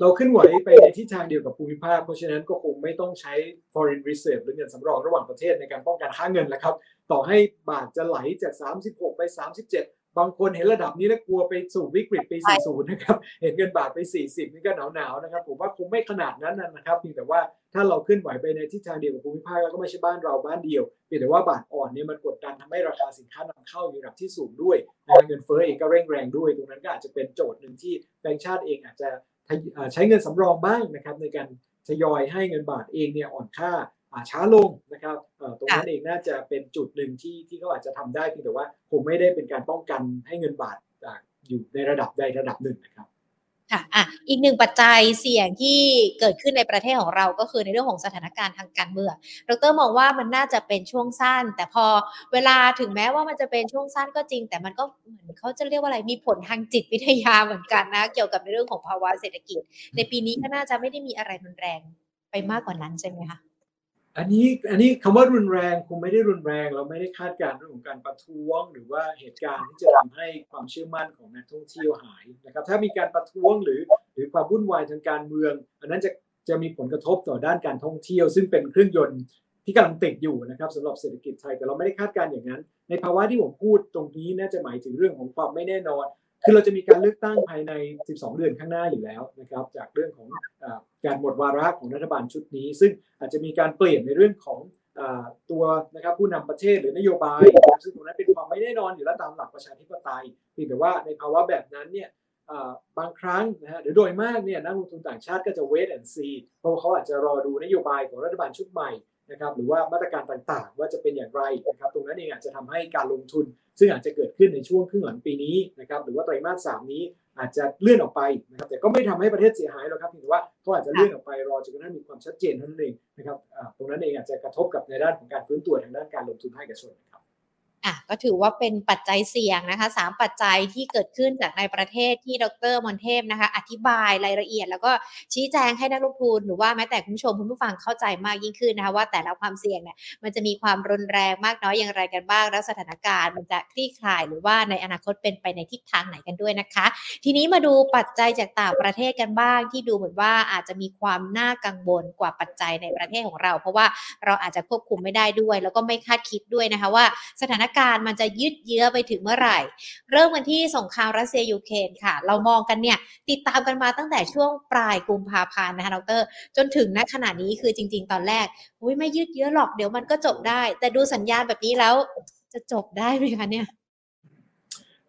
เราขึ้นไหวไปในทิศทางเดียวกับภูมิภาค เพราะฉะนั้นก็คงไม่ต้องใช้ foreign reserve หรือเงินสำรองระหว่างประเทศในการป้องกันค่าเงินแล้วครับ ต่อให้บาทจะไหลจาก 36 ไป 37 บางคนเห็นระดับนี้แล้วกลัวไปสู่วิกฤตปี40นะครับเห็นเงินบาทไป 40 นี่ก็หนาวๆนะครับ ผมว่าคงไม่ขนาดนั้นนะครับเพียงแต่ว่าถ้าเราขึ้นไหวไปในทิศทางเดียวกับภูมิภาคแล้วก็ไม่ใช่บ้านเราบ้านเดียวเพียงแต่ว่าบาทอ่อนเนี่ยมันกดดันทำให้ราคาสินค้านำเข้าอยู่ระดับที่สูงด้วยเงินเฟ้อเองก็เร่งแรงด้วย ตรงนั้นก็อาจจะเป็นโจทย์หนึ่งที่แบงก์ชาติเองอาจจะใช้เงินสำรองบ้างนะครับในการทยอยให้เงินบาทเองเนี่ยอ่อนค่า ช้าลงนะครับตรงนั้นเองน่าจะเป็นจุดหนึ่งที่ที่เขาอาจจะทำได้เพียงแต่ว่าคงไม่ได้เป็นการป้องกันให้เงินบาทอยู่ในระดับใดระดับหนึ่งนะครับค่ะอะ อีกหนึ่งปัจจัยเสี่ยงที่เกิดขึ้นในประเทศของเราก็คือในเรื่องของสถานการณ์ทางการเมือง ดรมองว่ามันน่าจะเป็นช่วงสั้น แต่พอเวลาถึงแม้ว่ามันจะเป็นช่วงสั้นก็จริง แต่มันก็เหมือนเขาจะเรียกว่าอะไร มีผลทางจิตวิทยาเหมือนกันนะ เกี่ยวกับในเรื่องของภาวะเศรษฐกิจ ในปีนี้ก็น่าจะไม่ได้มีอะไรรุนแรงไปมากกว่านั้นใช่ไหมคะ อันนี้อันนี้คำว่ารุนแรงคงไม่ได้รุนแรง เราไม่ได้คาดการณ์เรื่องของการประท้วง หรือว่าเหตุการณ์ที่จะทำให้ความเชื่อมั่นของนักท่องเที่ยวหายนะครับถ้ามีการประท้วงหรือหรือความวุ่นวายทางการเมือง อันนั้นจะจะมีผลกระทบต่อด้านการท่องเที่ยว ซึ่งเป็นเครื่องยนต์ที่กำลังติดอยู่นะครับสำหรับเศรษฐกิจไทยแต่เราไม่ได้คาดการณ์อย่างนั้น ในภาวะที่ผมพูดตรงนี้น่าจะหมายถึงเรื่องของความไม่แน่นอน คือเราจะมีการเลือกตั้งภายใน 12 เดือนข้างหน้าอยู่แล้วนะครับจากเรื่องของอการหมดวาระของรัฐบาลชุดนี้ ซึ่งอาจจะมีการเปลี่ยนในเรื่องของตัวนะครับผู้นำประเทศหรือนโยบาย ซึ่งตรงนั้นเป็นความไม่แน่นอนอยู่แล้วตามหลักประชาธิปไตยเพียงแต่ว่าในภาวะแบบนั้นเนี่ยบางครั้งนะฮะหรือโดยมากเนี่ยนักลงทุนต่างชาติก็จะ wait and see เพราะเขาอาจจะรอดูนโยบายของรัฐบาลชุดใหม่ นะครับหรือว่ามาตรการต่างๆ ว่าจะเป็นอย่างไรนะครับตรงนั้นเองอาจจะทำให้การลงทุน ซึ่งอาจจะเกิดขึ้นในช่วงครึ่งหลังปีนี้นะครับหรือว่าไตรมาสสามนี้อาจจะเลื่อนออกไปนะครับแต่ก็ไม่ทำให้ประเทศเสียหายหรอกครับเพียงแต่ว่าเขาอาจจะเลื่อนออกไปรอจนกระทั่งมีความชัดเจนเท่านั้นเองนะครับตรงนั้นเองอาจจะกระทบกับในด้านของการฟื้นตัวทางด้านการลงทุนภาคเอกชนนะครับ อะก็ถือว่าเป็นปัจจัยเสี่ยงนะคะสามปัจจัยที่เกิดขึ้นจากในประเทศที่ดรมอนเทพนะคะ อธิบายรายละเอียด แล้วก็ชี้แจงให้นักลงทุนหรือว่าแม้แต่คุณผู้ชมคุณผู้ฟังเข้าใจมากยิ่งขึ้นนะคะว่าแต่ละความเสี่ยงเนี่ยมันจะมีความรุนแรงมากน้อยอย่างไรกันบ้าง แล้วสถานการณ์มันจะคลี่คลาย หรือว่าในอนาคตเป็นไปในทิศทางไหนกันด้วยนะคะ ทีนี้มาดูปัจจัยจากต่างประเทศกันบ้าง ที่ดูเหมือนว่าอาจจะมีความน่ากังวลกว่าปัจจัยในประเทศของเรา เพราะว่าเราอาจจะควบคุมไม่ได้ด้วย แล้วก็ไม่คาดคิดด้วยนะคะว่าสถานการณ์มันจะยืดเยื้อไปถึงเมื่อไหร่ เริ่มกันที่สงครามรัสเซียยูเครนค่ะ เรามองกันเนี่ยติดตามกันมาตั้งแต่ช่วงปลายกุมภาพันธ์นะคะดรจนถึงณขณะนี้คือจริง ๆ ตอนแรกอุ้ยไม่ยืดเยื้อหรอกเดี๋ยวมันก็จบได้ แต่ดูสัญญาณแบบนี้แล้วจะจบได้ไหมคะเนี่ย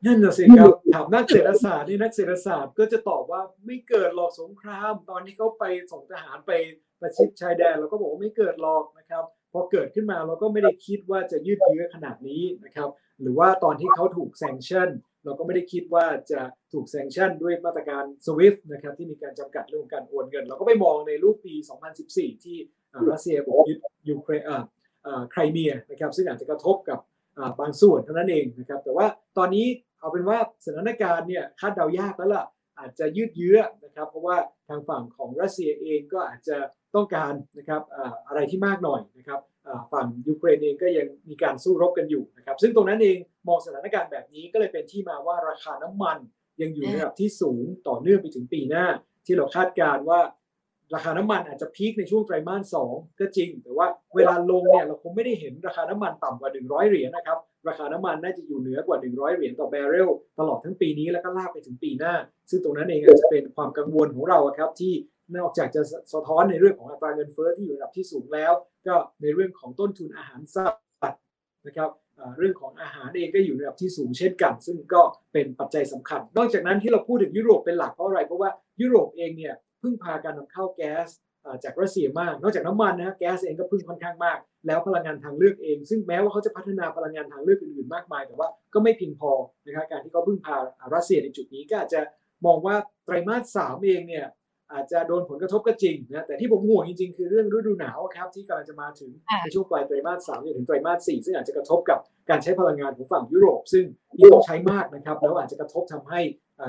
นั่นน่ะสิครับถามนักเศรษฐศาสตร์นี่นักเศรษฐศาสตร์ก็จะตอบว่าไม่เกิดหรอกสงคราม ตอนที่เขาไปส่งทหารไปประชิดชายแดนเราก็บอกว่าไม่เกิดหรอกนะครับ พอเกิดขึ้นมาเราก็ไม่ได้คิดว่าจะยืดเยื้อขนาดนี้นะครับ หรือว่าตอนที่เขาถูกแซงชั่นเราก็ไม่ได้คิดว่าจะถูก sanction ด้วยมาตรการ SWIFT นะครับที่มีการจำกัดเรื่องของการโอนเงิน เราก็ไปมองในรูปปี 2014 ที่รัสเซียบุกยึดยูเครนไครเมียนะครับซึ่งอาจจะกระทบกับบางส่วนเท่านั้นเองนะครับแต่ว่าตอนนี้เอาเป็นว่าสถานการณ์เนี่ยคาดเดายากแล้วล่ะ อาจจะยืดเยื้อนะครับเพราะว่าทางฝั่งของรัสเซียเองก็อาจจะต้องการนะครับอะไรที่มากหน่อยนะครับฝั่งยูเครนเองก็ยังมีการสู้รบกันอยู่นะครับซึ่งตรงนั้นเองมองสถานการณ์แบบนี้ก็เลยเป็นที่มาว่าราคาน้ำมันยังอยู่ในระดับที่สูงต่อเนื่องไปถึงปีหน้า ที่เราคาดการว่าราคาน้ำมันอาจจะพีคในช่วงไตรมาสสองก็จริง แต่ว่าเวลาลงเนี่ยเราคงไม่ได้เห็นราคาน้ำมันต่ำกว่า 100 เหรียญนะครับ ราคาน้ำมันน่าจะอยู่เหนือกว่า 100 เหรียญต่อแบเรลตลอดทั้งปีนี้แล้วก็ลากไปถึงปีหน้า ซึ่งตรงนั้นเองอาจจะเป็นความกังวลของเราครับที่นอกจากจะสะท้อนในเรื่องของอัตราเงินเฟ้อที่อยู่ระดับที่สูงแล้ว ก็ในเรื่องของต้นทุนอาหารสัตว์นะครับเรื่องของอาหารเองก็อยู่ในระดับที่สูงเช่นกัน ซึ่งก็เป็นปัจจัยสำคัญ นอกจากนั้นที่เราพูดถึงยุโรปเป็นหลักเพราะอะไรเพราะว่ายุโรปเองเนี่ยพึ่งพาการนำเข้าแก๊ส จากรัสเซียมาก นอกจากน้ำมันนะแก๊สเองก็พึ่งค่อนข้างมาก แล้วพลังงานทางเลือกเอง ซึ่งแม้ว่าเขาจะพัฒนาพลังงานทางเลือกอื่นๆมากมาย แต่ว่าก็ไม่เพียงพอนะครับการที่เขาพึ่งพารัสเซียในจุดนี้ก็อาจจะมองว่าไตรมาสสามเองเนี่ย อาจจะโดนผลกระทบก็จริงนะแต่ที่ผมห่วงจริงๆ คือเรื่องฤดูหนาวครับที่กำลังจะมาถึงในช่วงปลายไตรมาสสามจนถึงไตรมาสสี่ซึ่งอาจจะกระทบกับการใช้พลังงานของฝั่งยุโรป ซึ่งที่ต้องใช้มากนะครับแล้วอาจจะกระทบทำให้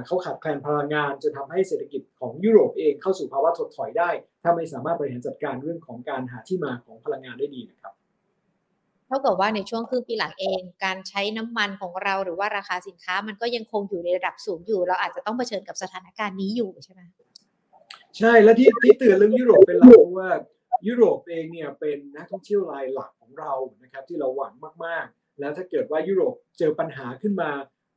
เขาขาดแคลนพลังงานจนทาให้เศรษฐกิจของยุโรปเองเข้าสู่ภาวะถดถอยได้ ถ้าไม่สามารถบริหารจัดการเรื่องของการหาที่มาของพลังงานได้ดีนะครับเท่ากับว่าในช่วงครึ่งปีหลังเอง การใช้น้ำมันของเราหรือว่าราคาสินค้ามันก็ยังคงอยู่ในระดับสูงอยู่ เราอาจจะต้องเผชิญกับสถานการณ์นี้อยู่ใช่ไหม ใช่และที่ที่เตือนเรื่องยุโรปเป็นหลักเพราะว่ายุโรปเองเนี่ยเป็นนักท่องเที่ยวรายหลักของเรานะครับที่เราหวังมากๆ แล้วถ้าเกิดว่ายุโรปเจอปัญหาขึ้นมา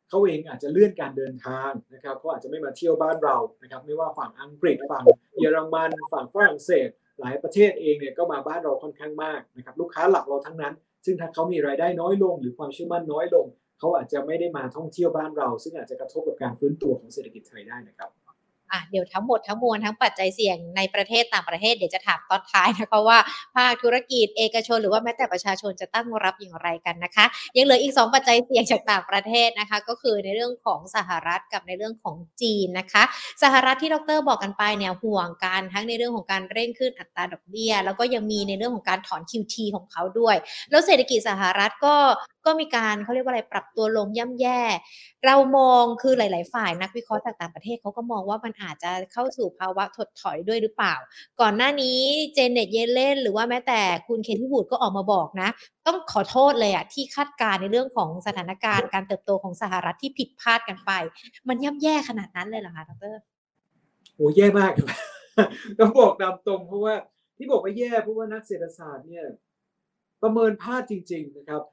เขาเองอาจจะเลื่อนการเดินทางนะครับเขาอาจจะไม่มาเที่ยวบ้านเรานะครับไม่ว่าฝั่งอังกฤษฝั่งเยอรมันฝั่งฝรั่งเศส หลายประเทศเองเนี่ยก็มาบ้านเราค่อนข้างมากนะครับลูกค้าหลักเราทั้งนั้น ซึ่งถ้าเขามีรายได้น้อยลง หรือความเชื่อมั่นน้อยลงเขาอาจจะไม่ได้มาท่องเที่ยวบ้านเรา ซึ่งอาจจะกระทบกับการฟื้นตัวของเศรษฐกิจไทยได้นะครับ อะเดี๋ยวทั้งหมดทั้งมวลทั้งปัจจัยเสี่ยงในประเทศต่างประเทศเดี๋ยวจะถามตอนท้ายนะคะว่าภาคธุรกิจเอกชนหรือว่าแม้แต่ประชาชนจะตั้งรับอย่างไรกันนะคะ ยังเหลืออีก 2 ปัจจัยเสี่ยงจากต่างประเทศนะคะ ก็คือในเรื่องของสหรัฐกับในเรื่องของจีนนะคะ สหรัฐที่ดรบอกกันไปเนี่ยห่วงการทั้งในเรื่องของการเร่งขึ้นอัตราดอกเบี้ย แล้วก็ยังมีในเรื่องของการถอน QT ของเขาด้วย แล้วเศรษฐกิจสหรัฐก็ก็มีการเขาเรียกว่าอะไรปรับตัวลงย่ำแย่ เรามองคือหลาย ๆ ฝ่ายนักวิเคราะห์จากต่างประเทศเขาก็มองว่ามันอาจจะเข้าสู่ภาวะถดถอยด้วยหรือเปล่า ก่อนหน้านี้เจเน็ตเยเลนหรือว่าแม้แต่คุณเคนที่บูดก็ออกมาบอกนะ ต้องขอโทษเลยอะที่คาดการในเรื่องของสถานการณ์การเติบโตของสหรัฐที่ผิดพลาดกันไป มันย่ำแย่ขนาดนั้นเลยเหรอคะดรโอ้แย่มากต้องบอกตามตรงเพราะว่าที่บอกว่าแย่เพราะว่านักเศรษฐศาสตร์เนี่ยประเมินพลาดจริง ๆ นะครับ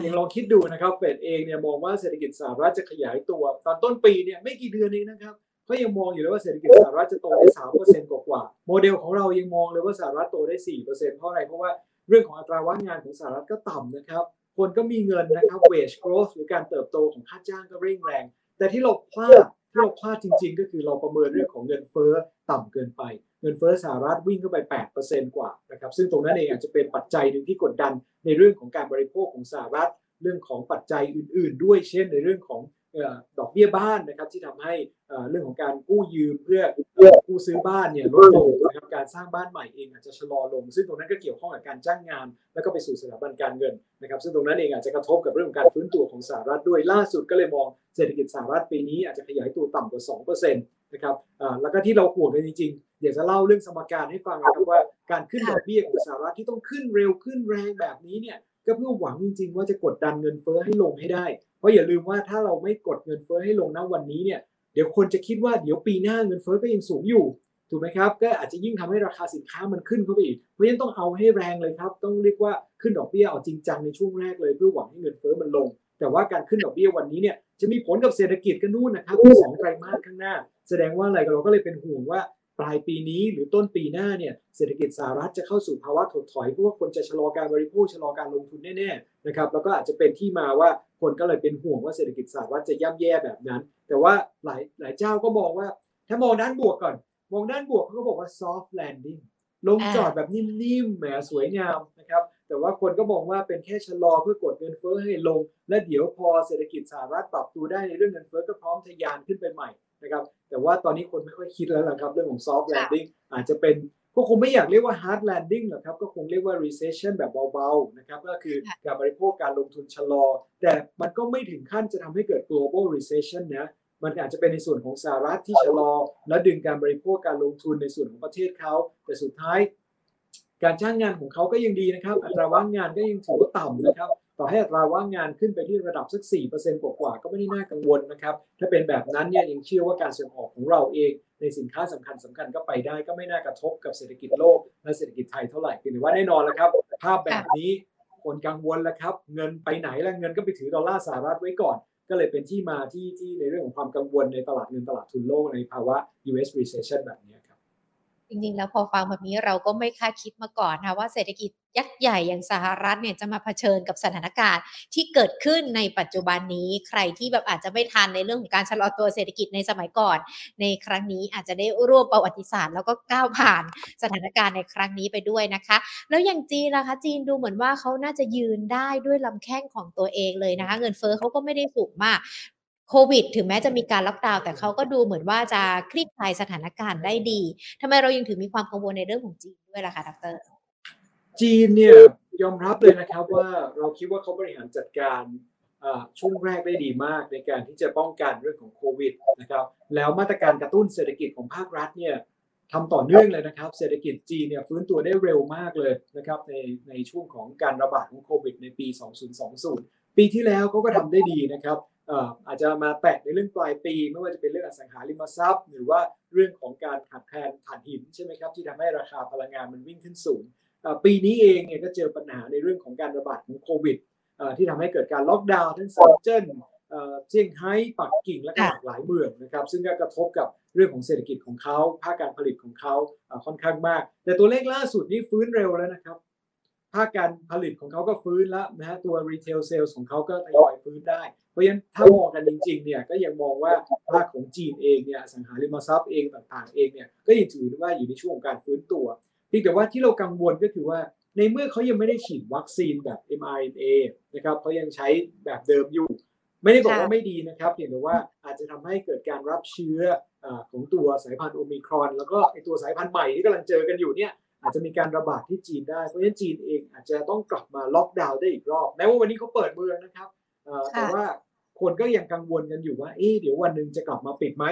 อย่างลองคิดดูนะครับเฟดเองเนี่ยมองว่าเศรษฐกิจสหรัฐจะขยายตัว ตอนต้นปีเนี่ยไม่กี่เดือนเองนะครับก็ยังมองอยู่เลยว่าเศรษฐกิจสหรัฐจะโตได้สามเปอร์เซ็นต์กว่าโมเดลของเรายังมองเลยว่าสหรัฐโตได้สี่เปอร์เซ็นต์เพราะอะไรเพราะว่าเรื่องของอัตราว่างงานของสหรัฐก็ต่ำนะครับ คนก็มีเงินนะครับ wage growth หรือการเติบโตของค่าจ้างก็เร่งแรง แต่ที่เราพลาดที่เราพลาดจริง ๆ ก็คือเราประเมินเรื่องของเงินเฟ้อต่ำเกินไป เงินเฟ้อสหรัฐวิ่งเข้าไป 8%กว่านะครับซึ่งตรงนั้นเองอาจจะเป็นปัจจัยหนึ่งที่กดดันในเรื่องของการบริโภคของสหรัฐ เรื่องของปัจจัยอื่น ๆ ด้วย เช่นในเรื่องของดอกเบี้ยบ้านนะครับที่ทำให้เรื่องของการกู้ยืมเพื่อกู้ซื้อบ้านเนี่ยลดลงนะครับการสร้างบ้านใหม่เองอาจจะชะลอลง ซึ่งตรงนั้นก็เกี่ยวข้องกับการจ้างงาน แล้วก็ไปสู่สถาบันการเงินนะครับซึ่งตรงนั้นเองอาจจะกระทบกับเรื่องของการฟื้นตัวของสหรัฐด้วยล่าสุดก็เลยมองเศรษฐกิจสหรัฐปีนี้อาจจะขยายตัวต่ำกว่า 2%นะครับแล้วก็ที่เราห่วงกันจริงๆ อยากจะเล่าเรื่องสมการให้ฟังนะครับว่าการขึ้นดอกเบี้ยของสหรัฐที่ต้องขึ้นเร็วขึ้นแรงแบบนี้เนี่ยก็เพื่อหวังจริงๆ ว่าจะกดดันเงินเฟ้อให้ลงให้ได้ เพราะอย่าลืมว่าถ้าเราไม่กดเงินเฟ้อให้ลงณวันนี้เนี่ยเดี๋ยวคนจะคิดว่าเดี๋ยวปีหน้าเงินเฟ้อก็ยังสูงอยู่ถูกไหมครับก็อาจจะยิ่งทำให้ราคาสินค้ามันขึ้นเข้าไปอีก เพราะฉะนั้นต้องเอาให้แรงเลยครับ ต้องเรียกว่าขึ้นดอกเบี้ยเอาจริงจังในช่วงแรกเลยเพื่อหวังให้เงินเฟ้อมันลง แต่ว่าการขึ้นดอกเบี้ยวันนี้เนี่ย จะมีผลกับเศรษฐกิจกันนู่นนะครับสองไตรมาสข้างหน้า แสดงว่าอะไรเราก็เลยเป็นห่วงว่าปลายปีนี้หรือต้นปีหน้าเนี่ยเศรษฐกิจสหรัฐจะเข้าสู่ภาวะถดถอยเพราะว่าคนจะชะลอการบริโภคชะลอการลงทุนแน่ๆนะครับแล้วก็อาจจะเป็นที่มาว่าคนก็เลยเป็นห่วงว่าเศรษฐกิจสหรัฐจะย่ำแย่แบบนั้น แต่ว่าหลายหลายเจ้าก็มองว่า ถ้ามองด้านบวกก่อน มองด้านบวกเขาก็บอกว่า soft landing ลงจอดแบบนิ่มๆแหมสวยงามนะครับ แต่ว่าคนก็มองว่าเป็นแค่ชะลอเพื่อกดเงินเฟ้อให้ลง และเดี๋ยวพอเศรษฐกิจสหรัฐปรับตัวได้ในเรื่องเงินเฟ้อก็พร้อมทะยานขึ้นไปใหม่นะครับแต่ว่าตอนนี้คนไม่ค่อยคิดแล้วละครับ เรื่องของ soft landing อาจจะเป็นก็คงไม่อยากเรียกว่า hard landing หรอกครับ ก็คงเรียกว่า recession แบบเบาๆนะครับก็คือการบริโภคการลงทุนชะลอ แต่มันก็ไม่ถึงขั้นจะทำให้เกิด global recession นะมันอาจจะเป็นในส่วนของสหรัฐที่ชะลอ แล้วดึงการบริโภคการลงทุนในส่วนของประเทศเขา แต่สุดท้าย การจ้างงานของเขาก็ยังดีนะครับ อัตราว่างงานก็ยังถือว่าต่ำนะครับ ต่อให้อัตราว่างงานขึ้นไปที่ระดับสัก 4%กว่าๆก็ไม่ได้น่ากังวลนะครับ ถ้าเป็นแบบนั้นเนี่ยยังเชื่อว่าการส่งออกของเราเองในสินค้าสำคัญสำคัญก็ไปได้ก็ไม่น่ากระทบกับเศรษฐกิจโลกและเศรษฐกิจไทยเท่าไหร่คือว่าแน่นอนแล้วครับ ภาพแบบนี้คนกังวลแล้วครับ เงินไปไหนแล้วเงินก็ไปถือดอลลาร์สหรัฐไว้ก่อน ก็เลยเป็นที่มาที่ที่ในเรื่องของความกังวลในตลาดเงินตลาดทุนโลกในภาวะ US recession แบบนี้ จริงๆ แล้วพอฟังแบบนี้เราก็ไม่คาดคิดมาก่อนค่ะว่าเศรษฐกิจยักษ์ใหญ่อย่างสหรัฐเนี่ยจะมาเผชิญกับสถานการณ์ที่เกิดขึ้นในปัจจุบันนี้ใครที่แบบอาจจะไม่ทันในเรื่องของการชะลอตัวเศรษฐกิจในสมัยก่อน ในครั้งนี้อาจจะได้ร่วมประวัติศาสตร์ แล้วก็ก้าวผ่านสถานการณ์ในครั้งนี้ไปด้วยนะคะ แล้วอย่างจีนล่ะคะ จีนดูเหมือนว่าเขาน่าจะยืนได้ด้วยลำแข้งของตัวเองเลยนะคะ เงินเฟ้อเขาก็ไม่ได้สูงมาก โควิด ถึงแม้จะมีการล็อกดาวน์แต่เขาก็ดูเหมือนว่าจะคลี่คลายสถานการณ์ได้ดีทำไมเรายังถึงมีความกังวลในเรื่องของจีนด้วยล่ะคะดร จีนเนี่ยยอมรับเลยนะครับว่าเราคิดว่าเขาบริหารจัดการช่วงแรกได้ดีมากในการที่จะป้องกันเรื่องของโควิดนะครับแล้วมาตรการกระตุ้นเศรษฐกิจของภาครัฐเนี่ยทำต่อเนื่องเลยนะครับ เศรษฐกิจจีนเนี่ยฟื้นตัวได้เร็วมากเลยนะครับในในช่วงของการระบาดของโควิดในปี 2020 ปีที่แล้วเขาก็ทำได้ดีนะครับอาจจะมาแตะในเรื่องปลายปี ไม่ว่าจะเป็นเรื่องอสังหาริมทรัพย์ หรือว่าเรื่องของการขาดแคลนถ่านหินใช่ไหมครับที่ทำให้ราคาพลังงานมันวิ่งขึ้นสูง ปีนี้เองเนี่ยก็เจอปัญหาในเรื่องของการระบาดของโควิดที่ทำให้เกิดการล็อกดาวน์ทั้งเซินเจิ้นเซี่ยงไฮ้ปักกิ่งและก็หลากหลายเมืองนะครับซึ่งก็กระทบกับเรื่องของเศรษฐกิจของเขาภาคการผลิตของเขาค่อนข้างมาก แต่ตัวเลขล่าสุดนี้ฟื้นเร็วแล้วนะครับ ภาคการผลิตของเขาก็ฟื้นแล้วนะฮะตัว retail sales ของเขาก็ทยอยฟื้นได้ เพราะฉะนั้นถ้ามองกันจริงๆเนี่ยก็ยังมองว่าภาคของจีนเองเนี่ยสังหาริมทรัพย์เองต่างๆเองเนี่ยก็ยังถือว่าอยู่ในช่วงของการฟื้นตัวเพียงแต่ว่าที่เรากังวลก็คือว่าในเมื่อเขายังไม่ได้ฉีดวัคซีนแบบ mRNA นะครับเขายังใช้แบบเดิมอยู่ ไม่ได้บอกว่าไม่ดีนะครับเพียงแต่ว่าอาจจะทำให้เกิดการรับเชื้ออของตัวสายพันธุ์โอมิครอน แล้วก็ไอตัวสายพันธุ์ใหม่ที่กำลังเจอกันอยู่เนี่ย อาจจะมีการระบาดที่จีนได้เพราะฉะนั้นจีนเองอาจจะต้องกลับมาล็อกดาวน์ได้อีกรอบแม้ว่าวันนี้เขาเปิดเมืองนะครับเอ่อค่ะแต่ว่าคนก็ยังกังวลกันอยู่ว่าเอ๊ะเดี๋ยววันหนึ่งจะกลับมาปิดไหม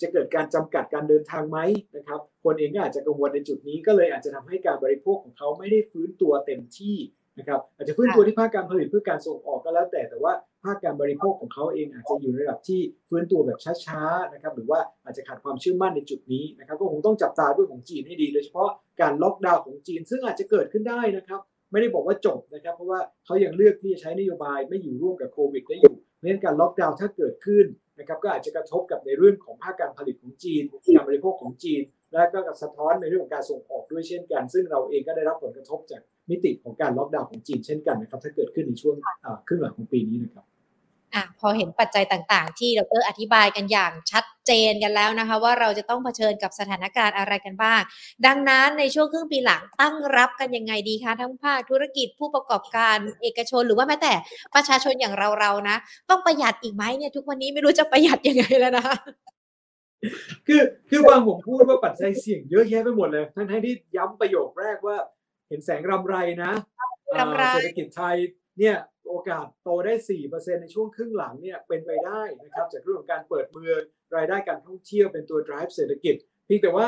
จะเกิดการจำกัดการเดินทางไหมนะครับ คนเองก็อาจจะกังวลในจุดนี้ก็เลยอาจจะทำให้การบริโภคของเขาไม่ได้ฟื้นตัวเต็มที่นะครับ อาจจะฟื้นตัวที่ภาคการผลิตเพื่อการส่งออกก็แล้วแต่แต่ว่า ภาคการบริโภคของเขาเองอาจจะอยู่ในระดับที่ฟื้นตัวแบบช้าๆนะครับหรือว่าอาจจะขาดความเชื่อมั่นในจุดนี้นะครับก็คงต้องจับตาด้วยของจีนให้ดี โดยเฉพาะการล็อกดาวน์ของจีน ซึ่งอาจจะเกิดขึ้นได้นะครับไม่ได้บอกว่าจบนะครับ เพราะว่าเขายังเลือกที่จะใช้นโยบายไม่อยู่ร่วมกับโควิดได้อยู่เพราะฉะนั้นการล็อกดาวน์ถ้าเกิดขึ้นนะครับก็อาจจะกระทบกับในเรื่องของภาคการผลิตของจีนการบริโภคของจีน และก็สะท้อนในเรื่องของการส่งออกด้วยเช่นกัน ซึ่งเราเองก็ได้รับผลกระทบจากมิติของการล็อกดาวน์ของจีนเช่นกันนะครับถ้าเกิดขึ้นในช่วงครึ่งหลังของปีนี้นะครับ อะพอเห็นปัจจัยต่างๆ ที่ดรอธิบายกันอย่างชัดเจนกันแล้วนะคะ ว่าเราจะต้องเผชิญกับสถานการณ์อะไรกันบ้าง ดังนั้นในช่วงครึ่งปีหลังตั้งรับกันยังไงดีคะทั้งภาคธุรกิจผู้ประกอบการเอกชนหรือว่าแม้แต่ประชาชนอย่างเราๆนะ ต้องประหยัดอีกไหมเนี่ยทุกวันนี้ไม่รู้จะประหยัดยังไงแล้วนะคือคือฟังผมพูดว่าปัจจัยเสี่ยงเยอะแยะไปหมดเลยทั้งทั้งที่ย้ำประโยคแรกว่า เห็นแสงรำไรนะรำไรอ่าเศรษฐกิจไทย เนี่ยโอกาสโตได้ 4%ในช่วงครึ่งหลังเนี่ยเป็นไปได้นะครับจากเรื่องของการเปิดเมืองรายได้การท่องเที่ยวเป็นตัว drive เศรษฐกิจเพียงแต่ว่า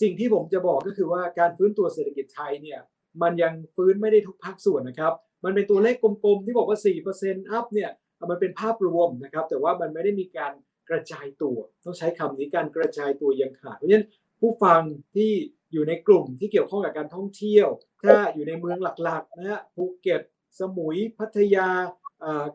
สิ่งที่ผมจะบอกก็คือว่าการฟื้นตัวเศรษฐกิจไทยเนี่ยมันยังฟื้นไม่ได้ทุกภาคส่วนนะครับ มันเป็นตัวเลขกลมๆ ที่บอกว่า 4% up เนี่ยมันเป็นภาพรวมนะครับ แต่ว่ามันไม่ได้มีการกระจายตัว ต้องใช้คำนี้การกระจายตัวยังขาดเพราะฉะนั้นผู้ฟังที่อยู่ในกลุ่มที่เกี่ยวข้องกับการท่องเที่ยว ถ้าอยู่ในเมืองหลักๆนะฮะภูเก็ต สมุยพัทยา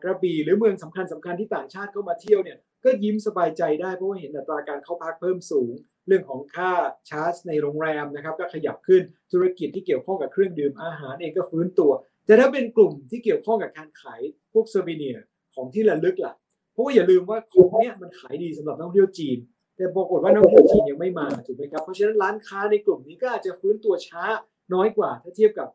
กระบี่หรือเมืองสำคัญสำคัญที่ต่างชาติเข้ามาเที่ยวเนี่ยก็ยิ้มสบายใจได้เพราะว่าเห็นอัตราการเข้าพักเพิ่มสูง เรื่องของค่าชาร์จในโรงแรมนะครับก็ขยับขึ้นธุรกิจที่เกี่ยวข้องกับเครื่องดื่มอาหารเองก็ฟื้นตัว แต่ถ้าเป็นกลุ่มที่เกี่ยวข้องกับการขายพวกเซอร์วิเนียของที่ระลึกล่ะเพราะว่าอย่าลืมว่าของเนี้ยมันขายดีสำหรับนักท่องเที่ยวจีน แต่ปรากฏว่านักท่องเที่ยวจีนยังไม่มาถูกไหมครับเพราะฉะนั้นร้านค้าในกลุ่มนี้ก็อาจจะฟื้นตัวช้าน้อยกว่าถ้าเทียบกับ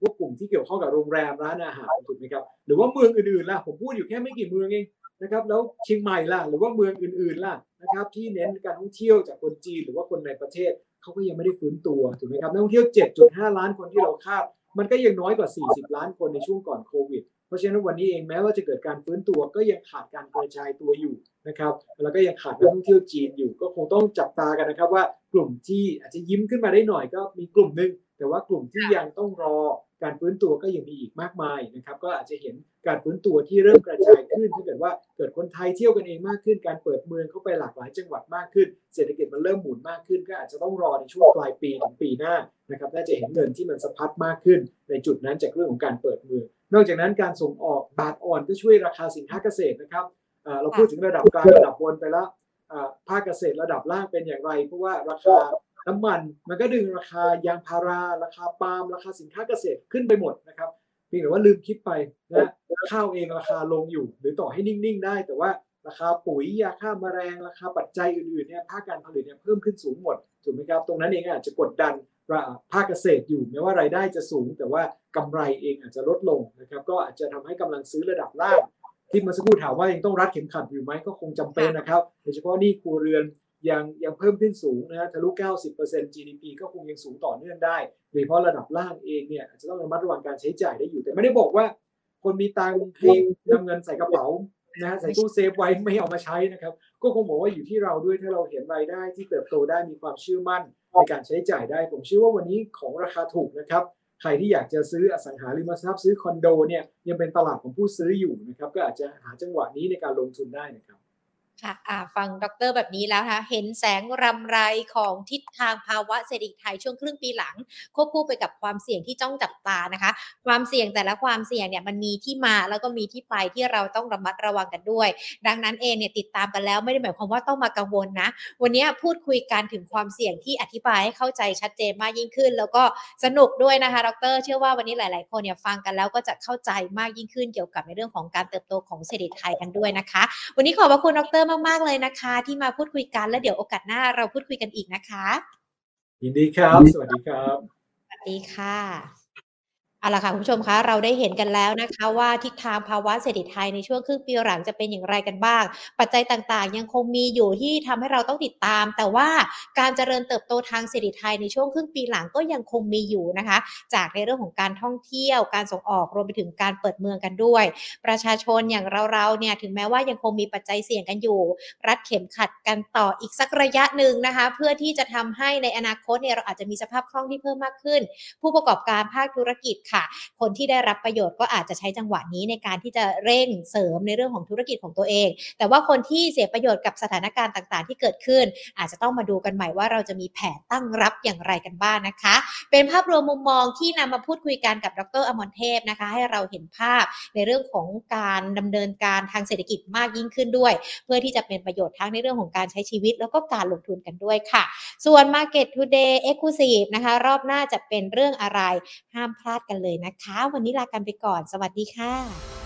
พวกกลุ่มที่เกี่ยวข้องกับโรงแรมร้านอาหารถูกไหมครับหรือว่าเมืองอื่นๆล่ะผมพูดอยู่แค่ไม่กี่เมืองเองนะครับแล้วเชียงใหม่ล่ะหรือว่าเมืองอื่นๆล่ะนะครับที่เน้นการท่องเที่ยวจากคนจีนหรือว่าคนในประเทศเขาก็ยังไม่ได้ฟื้นตัวถูกไหมครับนักท่องเที่ยว 7.5 ล้านคนที่เราคาด มันก็ยังน้อยกว่า 40 ล้านคนในช่วงก่อนโควิดเพราะฉะนั้นวันนี้เองแม้ว่าจะเกิดการฟื้นตัวก็ยังขาดการกระจายตัวอยู่นะครับแล้วก็ยังขาดนักท่องเที่ยวจีนอยู่ ก็คงต้องจับตากันนะครับว่ากลุ่มที่อาจจะยิ้มขึ้นมาได้หน่อยก็มีกลุ่มหนึ่ง แต่ว่ากลุ่มที่ยังต้องรอการฟื้นตัวก็ยังมีอีกมากมายนะครับ ก็อาจจะเห็นการฟื้นตัวที่เริ่มกระจายขึ้นถ้าเกิดว่าเกิดคนไทยเที่ยวกันเองมากขึ้น การเปิดเมืองเข้าไปหลากหลายจังหวัดมากขึ้น เศรษฐกิจมันเริ่มหมุนมากขึ้น ก็อาจจะต้องรอในช่วงปลายปีถึงปีหน้านะครับน่าจะเห็นเงินที่มันสะพัดมากขึ้น ในจุดนั้นจากเรื่องของการเปิดเมือง นอกจากนั้นการส่งออกบาทอ่อนก็ช่วยราคาสินค้าเกษตรนะครับอ่าเราพูดถึงระดับกลางระดับบนไปแล้วอ่าภาคเกษตรระดับล่างเป็นอย่างไร เพราะว่าราคาต น้ำมันมันก็ดึงราคายางพาราราคาปาล์มราคาสินค้าเกษตรขึ้นไปหมดนะครับเพียงแต่ว่าลืมคิดไปนะข้าวเองราคาลงอยู่ หรือต่อให้นิ่งๆได้ แต่ว่าราคาปุ๋ยยาฆ่ามาแมลงราคาปัจจัยอื่นๆเนี่ยภาคการผลิตเนี่ยเพิ่มขึ้นสูงหมดถูกไหมครับตรงนั้นเองอาจจะกดดันภาคเกษตรอยู่แม้ว่ารายได้จะสูง แต่ว่ากำไรเองอาจจะลดลงนะครับก็อาจจะทำให้กำลังซื้อระดับล่างที่มาสักครู่ถามว่ายังต้องรัดเข็มขัดอยู่ไหมก็คงจำเป็นนะครับโดยเฉพาะนี่ครัวเรือน ยังยังเพิ่มขึ้นสูงนะฮะทะลุ 90% GDP ก็คงยังสูงต่อเนื่องได้โดยเฉพาะระดับล่างเองเนี่ยจะต้องระมัดระวังการใช้จ่ายได้อยู่ แต่ไม่ได้บอกว่า คนมีตังค์ให้นำเงินใส่กระเป๋านะใส่ตู้เซฟไว้ไม่เอามาใช้นะครับ ก็คงบอกว่าอยู่ที่เราด้วยถ้าเราเห็นรายได้ที่เติบโตได้มีความเชื่อมั่นในการใช้จ่ายได้ ผมเชื่อว่าวันนี้ของราคาถูกนะครับ ใครที่อยากจะซื้ออสังหาริมทรัพย์ซื้อคอนโดเนี่ยยังเป็นตลาดของผู้ซื้ออยู่นะครับ ก็อาจจะหาจังหวะนี้ในการลงทุนได้นะครับ ค่ะะฟังดรแบบนี้แล้วนะคะเห็นแสงรำไรของทิศทางภาวะเศรษฐกิจไทยช่วงครึ่งปีหลัง ควบคู่ไปกับความเสี่ยงที่จ้องจับตานะคะ ความเสี่ยงแต่ละความเสี่ยงเนี่ยมันมีที่มาแล้วก็มีที่ไปที่เราต้องระมัดระวังกันด้วย ดังนั้นเองเนี่ยติดตามกันแล้วไม่ได้หมายความว่าต้องมากังวลนะ วันนี้พูดคุยกันถึงความเสี่ยงที่อธิบายให้เข้าใจชัดเจนมากยิ่งขึ้น แล้วก็สนุกด้วยนะคะ ดร เชื่อว่าวันนี้หลาย ๆ คนเนี่ยฟังกันแล้วก็จะเข้าใจมากยิ่งขึ้นเกี่ยวกับในเรื่องของการเติบโตของเศรษฐกิจไทยกันด้วยนะคะ วันนี้ขอบพระคุณดรมากๆเลยนะคะ ที่มาพูดคุยกันแล้วเดี๋ยวโอกาสหน้าเราพูดคุยกันอีกนะคะ ยินดีครับ สวัสดีครับ สวัสดีค่ะ เอาละค่ะคุณผู้ชมคะเราได้เห็นกันแล้วนะคะว่าทิศทางภาวะเศรษฐกิจไทยในช่วงครึ่งปีหลังจะเป็นอย่างไรกันบ้าง ปัจจัยต่างๆ ยังคงมีอยู่ที่ทำให้เราต้องติดตาม แต่ว่าการเจริญเติบโตทางเศรษฐกิจไทยในช่วงครึ่งปีหลังก็ยังคงมีอยู่นะคะ จากในเรื่องของการท่องเที่ยว การส่งออกรวมไปถึงการเปิดเมืองกันด้วย ประชาชนอย่างเราๆเนี่ยถึงแม้ว่ายังคงมีปัจจัยเสี่ยงกันอยู่ รัดเข็มขัดกันต่ออีกสักระยะหนึ่งนะคะ เพื่อที่จะทำให้ในอนาคตเนี่ยเราอาจจะมีสภาพคล่องที่เพิ่มมากขึ้น ผู้ประกอบการภาคธุรกิจค่ะคนที่ได้รับประโยชน์ก็อาจจะใช้จังหวะนี้ในการที่จะเร่งเสริมในเรื่องของธุรกิจของตัวเอง แต่ว่าคนที่เสียประโยชน์กับสถานการณ์ต่าง ๆ ที่เกิดขึ้น อาจจะต้องมาดูกันใหม่ว่าเราจะมีแผนตั้งรับอย่างไรกันบ้างนะคะ เป็นภาพรวมมุมมองที่นำมาพูดคุยกันกับดรอมรเทพนะคะ ให้เราเห็นภาพในเรื่องของการดำเนินการทางเศรษฐกิจมากยิ่งขึ้นด้วย เพื่อที่จะเป็นประโยชน์ทั้งในเรื่องของการใช้ชีวิต แล้วก็การลงทุนกันด้วยค่ะ ส่วน Market Today Exclusive นะคะ รอบหน้าจะเป็นเรื่องอะไรห้ามพลาดกันเลยนะคะ วันนี้ลากันไปก่อน สวัสดีค่ะ